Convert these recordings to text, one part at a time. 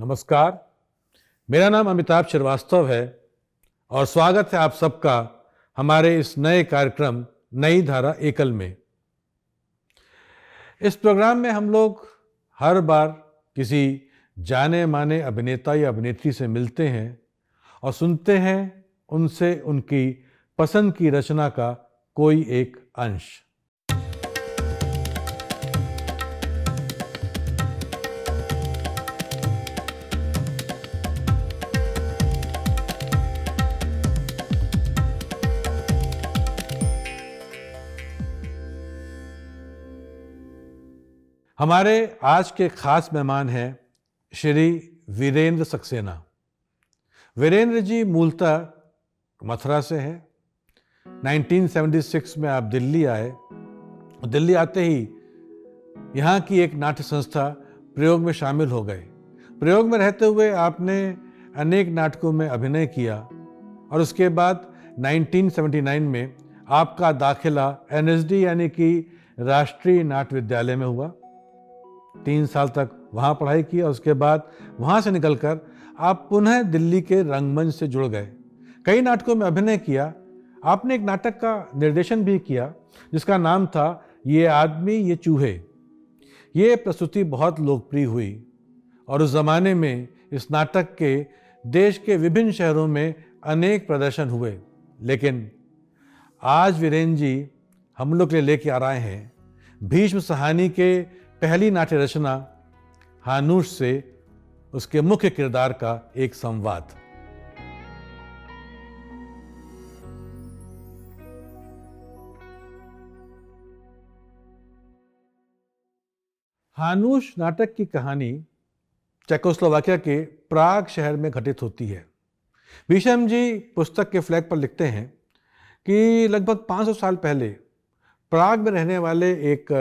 नमस्कार। मेरा नाम अमिताभ श्रीवास्तव है और स्वागत है आप सबका हमारे इस नए कार्यक्रम, नई धारा एकल में। इस प्रोग्राम में हम लोग हर बार किसी जाने माने अभिनेता या अभिनेत्री से मिलते हैं और सुनते हैं उनसे उनकी पसंद की रचना का कोई एक अंश। हमारे आज के खास मेहमान हैं श्री वीरेंद्र सक्सेना। वीरेंद्र जी मूलतः मथुरा से हैं। 1976 में आप दिल्ली आए। दिल्ली आते ही यहाँ की एक नाट्य संस्था प्रयोग में शामिल हो गए प्रयोग में रहते हुए आपने अनेक नाटकों में अभिनय किया और उसके बाद 1979 में आपका दाखिला एनएसडी यानी कि राष्ट्रीय नाट्य विद्यालय में हुआ। तीन साल तक वहाँ पढ़ाई की और उसके बाद वहाँ से निकलकर आप पुनः दिल्ली के रंगमंच से जुड़ गए। कई नाटकों में अभिनय किया। आपने एक नाटक का निर्देशन भी किया, जिसका नाम था ये आदमी, ये चूहे। ये प्रस्तुति बहुत लोकप्रिय हुई और उस ज़माने में इस नाटक के देश के विभिन्न शहरों में अनेक प्रदर्शन हुए। लेकिन आज वीरेन जी हम लोग के लिए लेके आ रहे हैं। भीष्म सहानी के पहली नाट्य रचना हानूश से उसके मुख्य किरदार का एक संवाद। हानूश नाटक की कहानी चेकोस्लोवाकिया के प्राग शहर में घटित होती है। भीषम जी पुस्तक के फ्लैग पर लिखते हैं कि लगभग 500 साल पहले प्राग में रहने वाले एक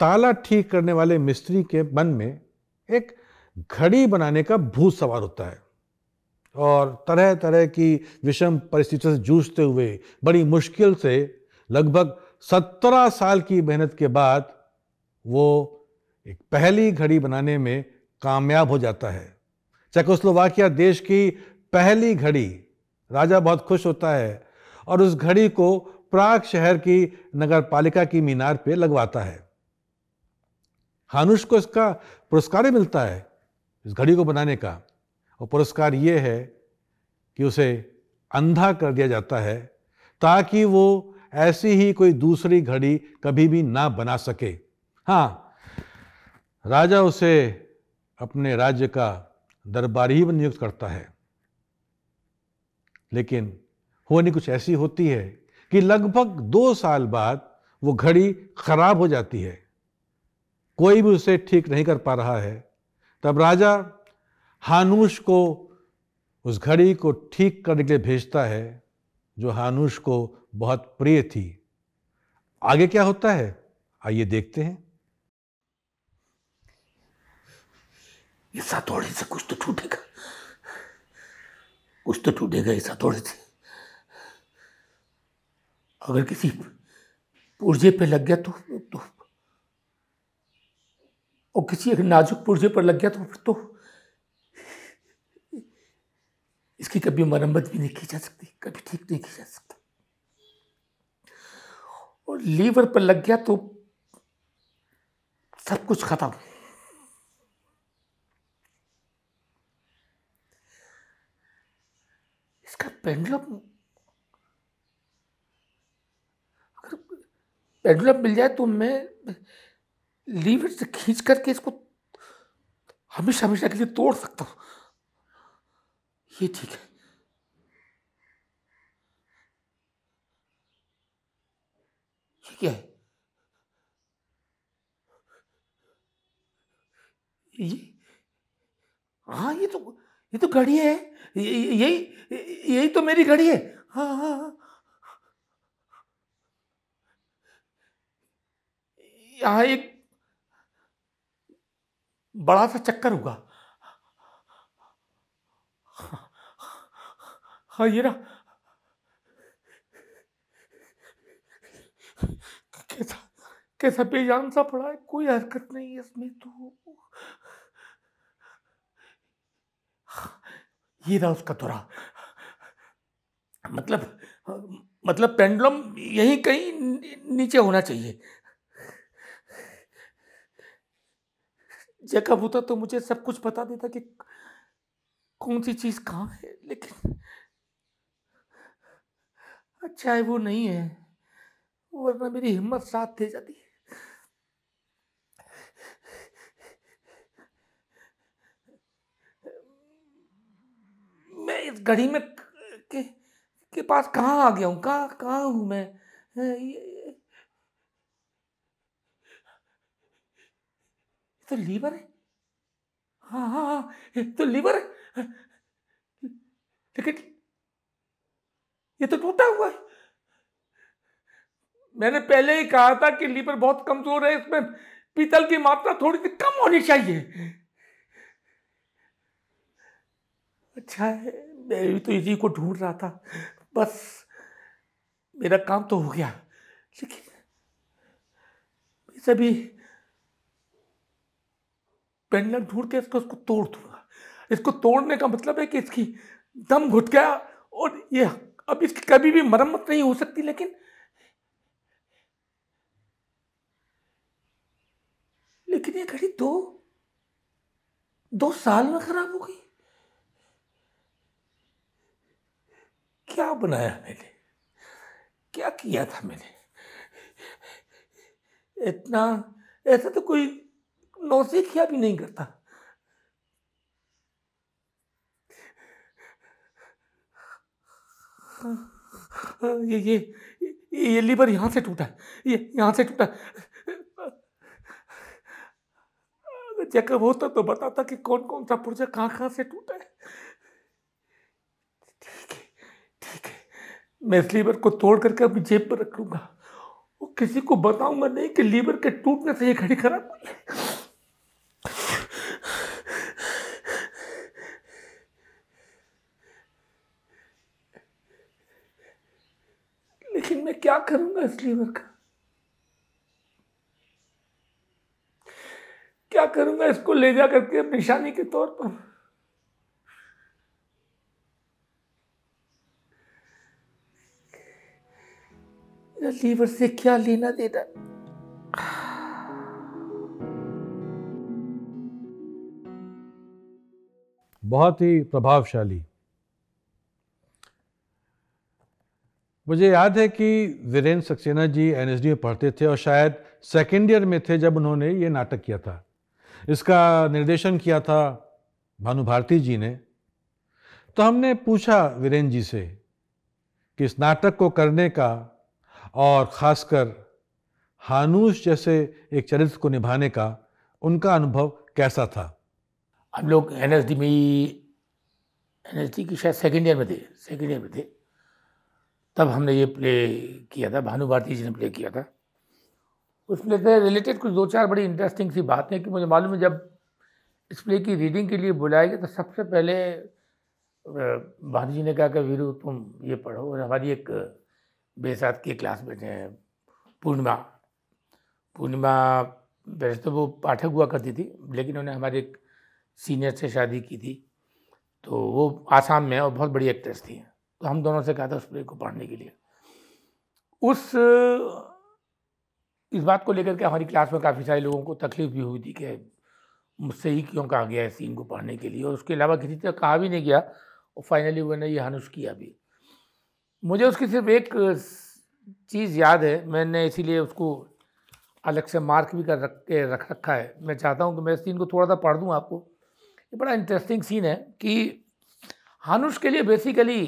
ताला ठीक करने वाले मिस्त्री के मन में एक घड़ी बनाने का भूत सवार होता है। और तरह तरह की विषम परिस्थितियों से जूझते हुए, बड़ी मुश्किल से लगभग सत्रह साल की मेहनत के बाद वो एक पहली घड़ी बनाने में कामयाब हो जाता है। चेकोस्लोवाकिया देश की पहली घड़ी, राजा बहुत खुश होता है और उस घड़ी को प्राग शहर की नगर पालिका की मीनार पे लगवाता है। हानुष को इसका पुरस्कार ही मिलता है, इस घड़ी को बनाने का। और पुरस्कार ये है कि उसे अंधा कर दिया जाता है, ताकि वो ऐसी ही कोई दूसरी घड़ी कभी भी ना बना सके। हाँ राजा उसे अपने राज्य का दरबारी ही नियुक्त करता है। लेकिन होनी कुछ ऐसी होती है कि लगभग दो साल बाद वो घड़ी खराब हो जाती है। कोई भी उसे ठीक नहीं कर पा रहा है। तब राजा हानूश को उस घड़ी को ठीक करने के लिए भेजता है जो हानूश को बहुत प्रिय थी। आगे क्या होता है? आइए देखते हैं। इस हथौड़े से कुछ तो टूटेगा। कुछ तो टूटेगा इस हथौड़े से। अगर किसी पुर्जे पे लग गया तो, तो और किसी एक नाजुक पुर्जे पर लग गया तो फिर तो इसकी कभी मरम्मत भी नहीं की जा सकती, कभी ठीक नहीं की जा सकती। और लीवर पर लग गया तो सब कुछ खत्म। इसका पेंडुलम, अगर पेंडुलम मिल जाए तो मैं लीवर से खींच करके इसको हमेशा हमेशा के लिए तोड़ सकता हूँ। ये ठीक है। ये क्या है? ये हाँ ये तो ये तो घड़ी है। यही यही तो मेरी घड़ी है। हाँ हाँ हाँ। यहाँ एक बड़ा सा चक्कर हुआ। हाँ ये ना। कैसा कैसा बेजान सा पड़ा है, कोई हरकत नहीं है इसमें तो। ये रहा उसका दौरा। मतलब मतलब पेंडुलम यहीं कहीं नीचे होना चाहिए। जैकब होता तो मुझे सब कुछ बता देता कि कौन सी चीज़ कहाँ है लेकिन अच्छा है वो नहीं है वरना मेरी हिम्मत साथ दे जाती। है मैं इस घड़ी में के, के पास कहाँ आ गया हूँ? कहाँ कहाँ हूँ मैं? ये तो लीवर है? हाँ हाँ हाँ तो लीवर है। लेकिन ये तो टूटा हुआ है। मैंने पहले ही कहा था कि लीवर बहुत कमज़ोर है, इसमें पीतल की मात्रा थोड़ी सी कम होनी चाहिए। अच्छा है, मैं भी तो इसी को ढूंढ रहा था। बस मेरा काम तो हो गया। लेकिन सभी पेंडलम ढूंढ के इसको उसको तोड़ दूँगा। इसको तोड़ने का मतलब है कि इसकी दम घुट गया और ये अब इसकी कभी भी मरम्मत नहीं हो सकती, लेकिन लेकिन ये घड़ी दो दो साल में खराब हो गई। क्या बनाया मैंने? क्या किया था मैंने? इतना, ऐसा तो कोई नौसिखिया भी नहीं करता। ये ये ये लीवर यहाँ से टूटा, ये यहाँ से टूटा। चेकअप होता तो बताता कि कौन कौन सा पुर्जा कहाँ कहाँ से टूटा है। ठीक है ठीक है, मैं इस लीवर को तोड़ करके अपनी जेब पर रख लूँगा। किसी को बताऊँगा नहीं कि लीवर के टूटने से ये घड़ी खराब हुई है लेकिन मैं क्या करूँगा इस लीवर का क्या करूँगा इसको ले जा करके निशानी के तौर पर? लीवर से क्या लेना देना? बहुत ही प्रभावशाली। मुझे याद है कि वीरेंद्र सक्सेना जी एन में पढ़ते थे और शायद सेकेंड ईयर में थे जब उन्होंने ये नाटक किया था। इसका निर्देशन किया था भानु भारती जी ने। तो हमने पूछा वीरेंद्र जी से कि इस नाटक को करने का और ख़ासकर हानूस जैसे एक चरित्र को निभाने का उनका अनुभव कैसा था? हम लोग एन एस डी में एन एस डी की शायद सेकेंड ईयर में थे सेकेंड ईयर में थे। तब हमने ये प्ले किया था, भानु भारती जी ने प्ले किया था। उस प्ले से रिलेटेड कुछ दो चार बड़ी इंटरेस्टिंग सी बातें कि मुझे मालूम है जब इस प्ले की रीडिंग के लिए बुलाया गया तो सबसे पहले भानु जी ने कहा कि, वीरू, तुम ये पढ़ो। और हमारी एक बेसात की क्लास में थे, पूर्णिमा। पूर्णिमा, वैसे तो वो पाठक हुआ करती थी, लेकिन उन्हें हमारे एक सीनियर से शादी की थी। तो वो आसाम में और बहुत बड़ी एक्ट्रेस थी। तो हम दोनों से कहा था उस प्ले को पढ़ने के लिए। उस, इस बात को लेकर के हमारी क्लास में काफ़ी सारे लोगों को तकलीफ़ भी हुई थी कि मुझसे ही क्यों कहा गया है सीन को पढ़ने के लिए। और उसके अलावा किसी तरह कहा भी नहीं गया और फाइनली उन्होंने ये हनुष किया भी। मुझे उसकी सिर्फ़ एक चीज़ याद है, मैंने इसीलिए उसको अलग से मार्क भी कर रख, के रख रखा है। मैं चाहता हूँ कि मैं सीन को थोड़ा सा पढ़ दूँ आपको। ये बड़ा इंटरेस्टिंग सीन है कि हानुष के लिए बेसिकली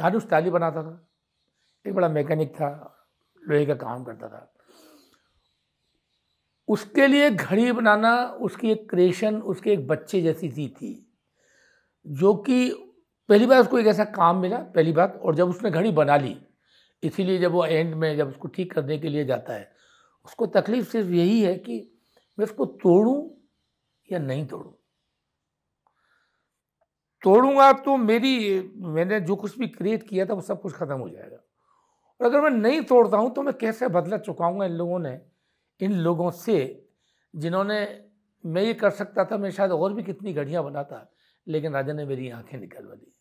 हानुष ताली बनाता था। एक बड़ा मैकेनिक था, लोहे का काम करता था। उसके लिए घड़ी बनाना, उसकी एक क्रिएशन उसके एक बच्चे जैसी सी थी, जो कि पहली बार उसको एक ऐसा काम मिला, पहली बात, और जब उसने घड़ी बना ली, इसीलिए जब वो एंड में जब उसको ठीक करने के लिए जाता है, उसको तकलीफ़ सिर्फ़ यही है कि मैं उसको तोड़ूं या नहीं तोड़ूं। तोड़ूँगा तो मेरी, मैंने जो कुछ भी क्रिएट किया था वो सब कुछ ख़त्म हो जाएगा। और अगर मैं नहीं तोड़ता हूँ तो मैं कैसे बदला चुकाऊँगा इन लोगों ने, इन लोगों से जिन्होंने, मैं ये कर सकता था, मैं शायद और भी कितनी घड़ियाँ बनाता, लेकिन राजा ने मेरी आँखें निकलवा दी।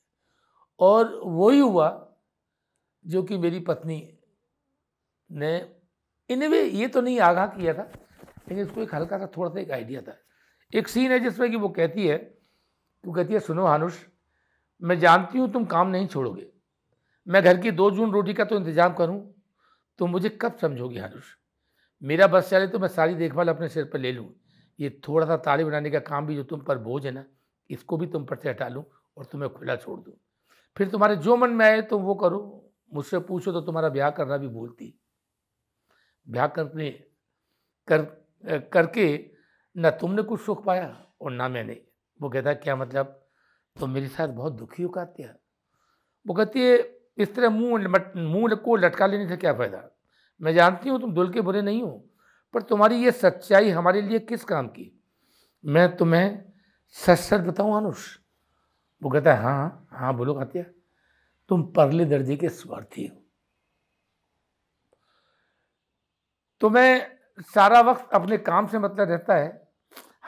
और वही हुआ जो कि मेरी पत्नी ने, इनवे ये तो नहीं आगाह किया था, लेकिन इसको एक हल्का सा थोड़ा सा एक आइडिया था। एक सीन है जिसमें कि वो कहती है वो कहती है, सुनो हानुष, मैं जानती हूँ तुम काम नहीं छोड़ोगे। मैं घर की दो जून रोटी का तो इंतज़ाम करूँ तुम मुझे कब समझोगे हानुष? मेरा बस चले तो मैं सारी देखभाल अपने सिर पर ले लूँ। ये थोड़ा सा ताली बनाने का काम भी जो तुम पर बोझ है ना, इसको भी तुम पर से हटा लूँ और तुम्हें खुला छोड़ दूँ। फिर तुम्हारे जो मन में आए तुम वो करो, मुझसे पूछो तो तुम्हारा ब्याह करना भी भूलती ब्याह करने, कर करके न तुमने कुछ सुख पाया और ना मैंने। वो कहता क्या मतलब? तो मेरे साथ बहुत दुखी कहती है। वो कहती है, इस तरह मुँह मुँह को लटका लेने से क्या फ़ायदा? मैं जानती हूँ तुम दुल के बुरे नहीं हो, पर तुम्हारी ये सच्चाई हमारे लिए किस काम की? मैं तुम्हें सच सच बताऊँ, अनुष? वो कहता हाँ हाँ हाँ बोलो कातिया, तुम परले दर्जे के स्वार्थी हो। तुम्हें सारा वक्त अपने काम से मतलब रहता है।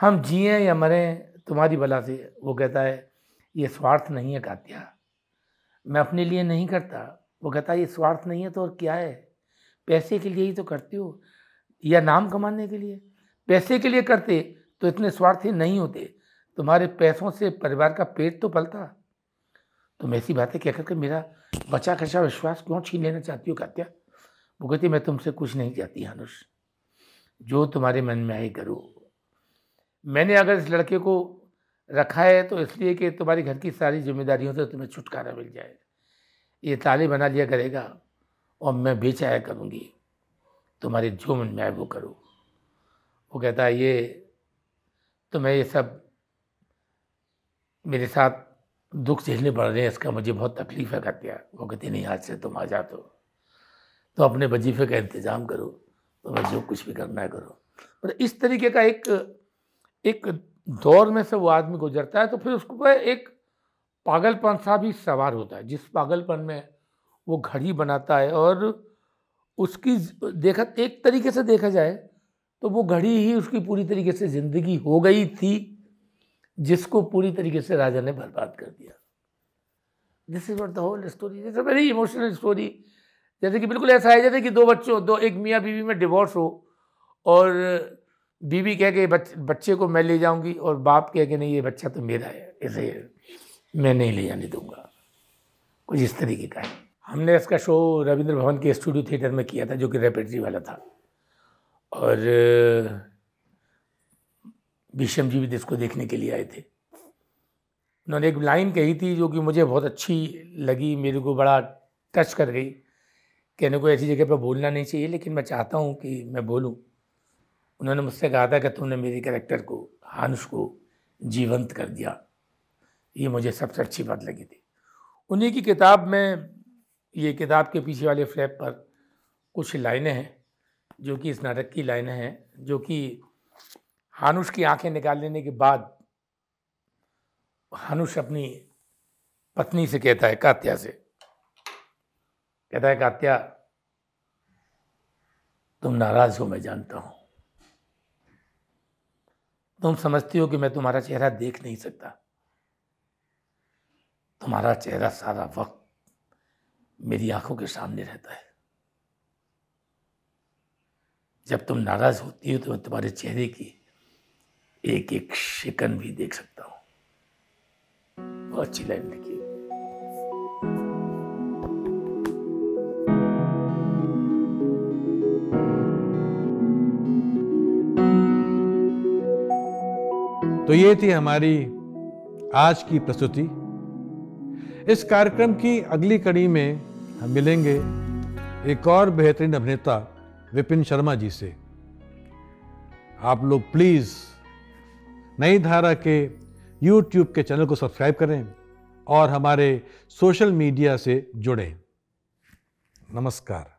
हम जिए या मरें तुम्हारी भला से वो कहता है, ये स्वार्थ नहीं है कात्या। मैं अपने लिए नहीं करता। वो कहता है, ये स्वार्थ नहीं है तो और क्या है? पैसे के लिए ही तो करते हो या नाम कमाने के लिए? पैसे के लिए करते तो इतने स्वार्थी नहीं होते। तुम्हारे पैसों से परिवार का पेट तो पलता। तुम ऐसी बातें कह करके मेरा बचा खचा विश्वास क्यों छीन लेना चाहती हो कात्या? वो कहती मैं तुमसे कुछ नहीं चाहती, हानुष। जो तुम्हारे मन में आए करो। मैंने अगर इस लड़के को रखा है तो इसलिए कि तुम्हारी घर की सारी जिम्मेदारियों से तुम्हें छुटकारा मिल जाए। ये ताले बना लिया करेगा और मैं बेचाया करूँगी। तुम्हारे जो मन में आए वो करो। वो कहता है ये तुम्हें ये सब मेरे साथ दुख झेलने पड़ रहे हैं इसका मुझे बहुत तकलीफ़ है कहते वो कहती नहीं आज से तुम आ जा तो, अपने वजीफे का इंतज़ाम करो। तुम्हें जो कुछ भी करना है करो। पर इस तरीके का एक एक दौर में से वो आदमी गुजरता है तो फिर उसको एक पागलपन सा भी सवार होता है, जिस पागलपन में वो घड़ी बनाता है और उसकी देखा, एक तरीके से देखा जाए तो वो घड़ी ही उसकी पूरी तरीके से ज़िंदगी हो गई थी, जिसको पूरी तरीके से राजा ने बर्बाद कर दिया। This is what the whole story a very emotional story जैसे कि बिल्कुल ऐसा है, जैसे कि दो बच्चों, दो, एक मियाँ बीवी में डिवोर्स हो और बीवी कह के बच्चे को मैं ले जाऊँगी और बाप कह के, नहीं, ये बच्चा तो मेरा है ऐसे मैं नहीं ले जाने दूँगा। कुछ इस तरीके का है। हमने इसका शो रविंद्र भवन के स्टूडियो थिएटर में किया था, जो कि रेपेटरी वाला था। और, भीषम जी भी इसको देखने के लिए आए थे। उन्होंने एक लाइन कही थी, जो कि मुझे बहुत अच्छी लगी, मेरे को बड़ा टच कर गई कहने को ऐसी जगह पर बोलना नहीं चाहिए, लेकिन मैं चाहता हूँ कि मैं बोलूँ। उन्होंने मुझसे कहा था कि तुमने मेरी कैरेक्टर को हानुष को जीवंत कर दिया। ये मुझे सबसे अच्छी बात लगी थी। उन्हीं की किताब में, ये किताब के पीछे वाले फ्लैप पर कुछ लाइनें हैं, जो कि इस नाटक की लाइनें हैं, जो कि हानुष की आँखें निकाल लेने के बाद हानुष अपनी पत्नी से कहता है, कात्या से। कहता है, कात्या, तुम नाराज़ हो, मैं जानता हूँ। तुम समझती हो कि मैं तुम्हारा चेहरा देख नहीं सकता। तुम्हारा चेहरा सारा वक्त मेरी आँखों के सामने रहता है। जब तुम नाराज़ होती हो तो मैं तुम्हारे चेहरे की एक एक शिकन भी देख सकता हूँ। बहुत अच्छी लाइन लिखी तो ये थी हमारी आज की प्रस्तुति। इस कार्यक्रम की अगली कड़ी में हम मिलेंगे एक और बेहतरीन अभिनेता विपिन शर्मा जी से। आप लोग प्लीज़ नई धारा के YouTube के चैनल को सब्सक्राइब करें और हमारे सोशल मीडिया से जुड़ें। नमस्कार।